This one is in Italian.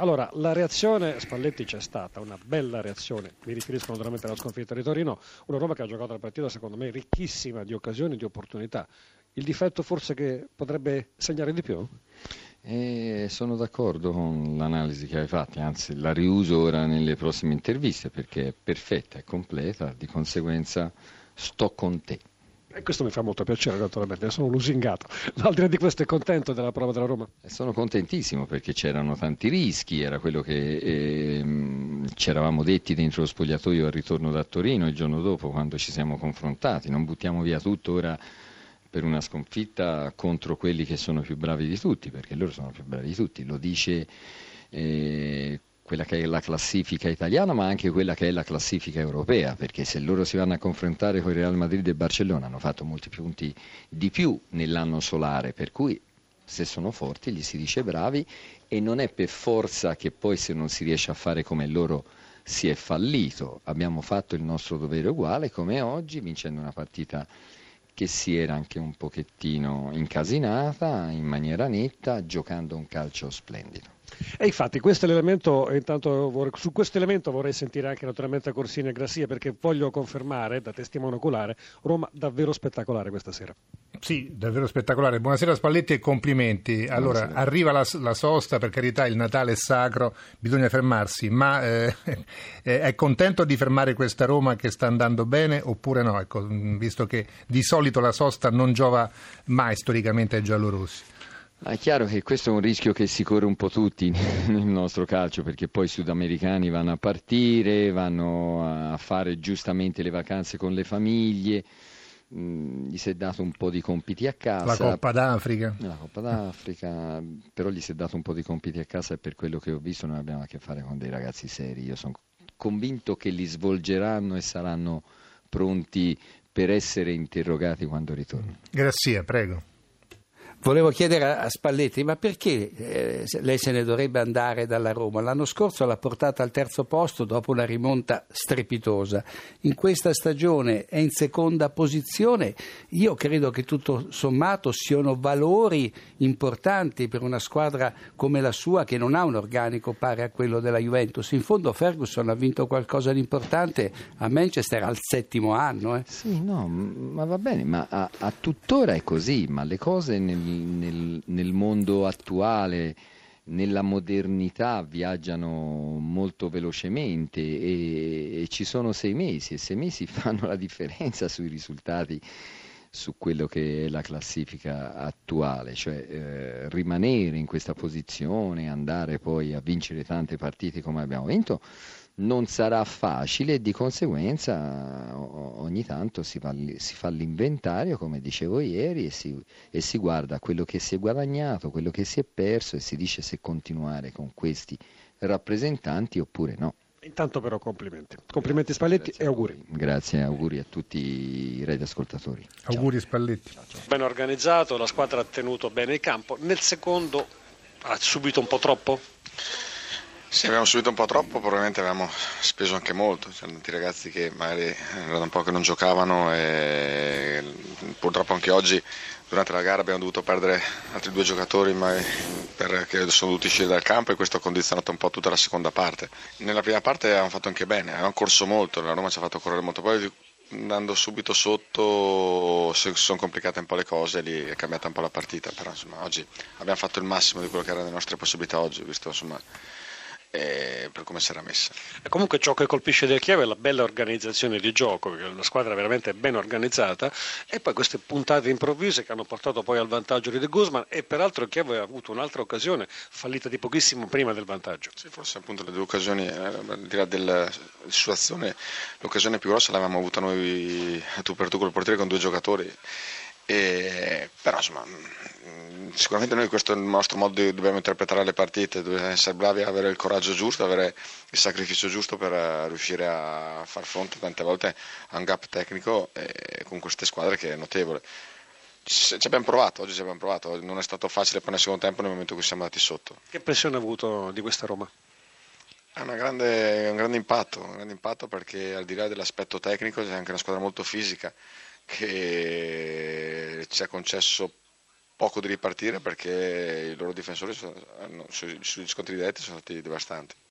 Allora, la reazione Spalletti c'è stata, una bella reazione, mi riferisco naturalmente alla sconfitta di Torino, una Roma che ha giocato la partita secondo me ricchissima di occasioni e di opportunità. Il difetto forse che potrebbe segnare di più? Eh, sono d'accordo con l'analisi che hai fatto, anzi la riuso ora nelle prossime interviste perché è perfetta, è completa, di conseguenza sto con te. E questo mi fa molto piacere, naturalmente, sono lusingato. Al di là di questo è contento della prova della Roma? Eh, sono contentissimo perché c'erano tanti rischi, era quello che eh, ci eravamo detti dentro lo spogliatoio al ritorno da Torino il giorno dopo quando ci siamo confrontati, non buttiamo via tutto ora per una sconfitta contro quelli che sono più bravi di tutti, perché loro sono più bravi di tutti, lo dice eh, quella che è la classifica italiana, ma anche quella che è la classifica europea, perché se loro si vanno a confrontare con il Real Madrid e Barcellona hanno fatto molti punti di più nell'anno solare, per cui se sono forti gli si dice bravi e non è per forza che poi se non si riesce a fare come loro si è fallito, abbiamo fatto il nostro dovere uguale come oggi vincendo una partita che si era anche un pochettino incasinata in maniera netta giocando un calcio splendido. E infatti questo elemento, intanto vorrei, su questo elemento vorrei sentire anche naturalmente Corsini e Grassia perché voglio confermare da testimone oculare Roma davvero spettacolare questa sera. Sì, davvero spettacolare. Buonasera Spalletti e complimenti. Allora, Buonasera. arriva la, la, sosta, per carità il Natale è sacro, bisogna fermarsi, ma eh, è contento di fermare questa Roma che sta andando bene oppure no? Ecco, visto che di solito la sosta non giova mai storicamente ai giallorossi. È chiaro che questo è un rischio che si corre un po' tutti nel nostro calcio, perché poi i sudamericani vanno a partire, vanno a fare giustamente le vacanze con le famiglie, mm, gli si è dato un po' di compiti a casa. La Coppa d'Africa. La Coppa d'Africa, però gli si è dato un po' di compiti a casa e per quello che ho visto noi abbiamo a che fare con dei ragazzi seri. Io sono convinto che li svolgeranno e saranno pronti per essere interrogati quando ritornano. Grazie, prego. Volevo chiedere a Spalletti, ma perché eh, lei se ne dovrebbe andare dalla Roma? L'anno scorso l'ha portata al terzo posto dopo una rimonta strepitosa. In questa stagione è in seconda posizione. Io credo che tutto sommato siano valori importanti per una squadra come la sua che non ha un organico pari a quello della Juventus. In fondo Ferguson ha vinto qualcosa di importante a Manchester al settimo anno. Eh. Sì, no, ma va bene, ma a, a tuttora è così, ma le cose nel nel, nel mondo attuale, nella modernità viaggiano molto velocemente e, e, ci sono sei mesi e sei mesi fanno la differenza sui risultati su quello che è la classifica attuale, cioè eh, rimanere in questa posizione, andare poi a vincere tante partite come abbiamo vinto, non sarà facile e di conseguenza ogni tanto si fa, si fa l'inventario, come dicevo ieri, e si, e si, guarda quello che si è guadagnato, quello che si è perso e si dice se continuare con questi rappresentanti oppure no. Intanto però complimenti. Complimenti Spalletti Grazie e auguri. Grazie, auguri a tutti i radioascoltatori. Auguri Spalletti. Ciao, ciao. Ben organizzato, la squadra ha tenuto bene il campo. Nel secondo ha subito un po' troppo? Sì, abbiamo subito un po' troppo, probabilmente abbiamo speso anche molto, c'erano tanti ragazzi che magari erano un po' che non giocavano e purtroppo anche oggi durante la gara abbiamo dovuto perdere altri due giocatori perché sono dovuti uscire dal campo e questo ha condizionato un po' tutta la seconda parte. Nella prima parte abbiamo fatto anche bene, abbiamo corso molto, la Roma ci ha fatto correre molto, poi andando subito sotto si sono complicate un po' le cose, lì è cambiata un po' la partita, però insomma oggi abbiamo fatto il massimo di quello che erano le nostre possibilità oggi, visto insomma eh, per come si era messa. E comunque ciò che colpisce del Chievo è la bella organizzazione di gioco, perché la squadra è veramente ben organizzata e poi queste puntate improvvise che hanno portato poi al vantaggio di De Guzman e peraltro il Chievo ha avuto un'altra occasione fallita di pochissimo prima del vantaggio. Sì, forse appunto le due occasioni, eh, al di là della situazione, l'occasione più grossa l'avevamo avuta noi tu per tu col portiere con due giocatori. E, però insomma sicuramente noi questo è il nostro modo di dobbiamo interpretare le partite, dobbiamo essere bravi a avere il coraggio giusto, avere il sacrificio giusto per eh, riuscire a far fronte tante volte a un gap tecnico eh, con queste squadre che è notevole. Ci abbiamo provato, oggi ci abbiamo provato, non è stato facile poi nel secondo tempo nel momento in cui siamo andati sotto. Che pressione ha avuto di questa Roma? È grande, un grande impatto, un grande impatto perché al di là dell'aspetto tecnico c'è anche una squadra molto fisica che ci ha concesso poco di ripartire perché i loro difensori sono, hanno, sugli scontri diretti sono stati devastanti.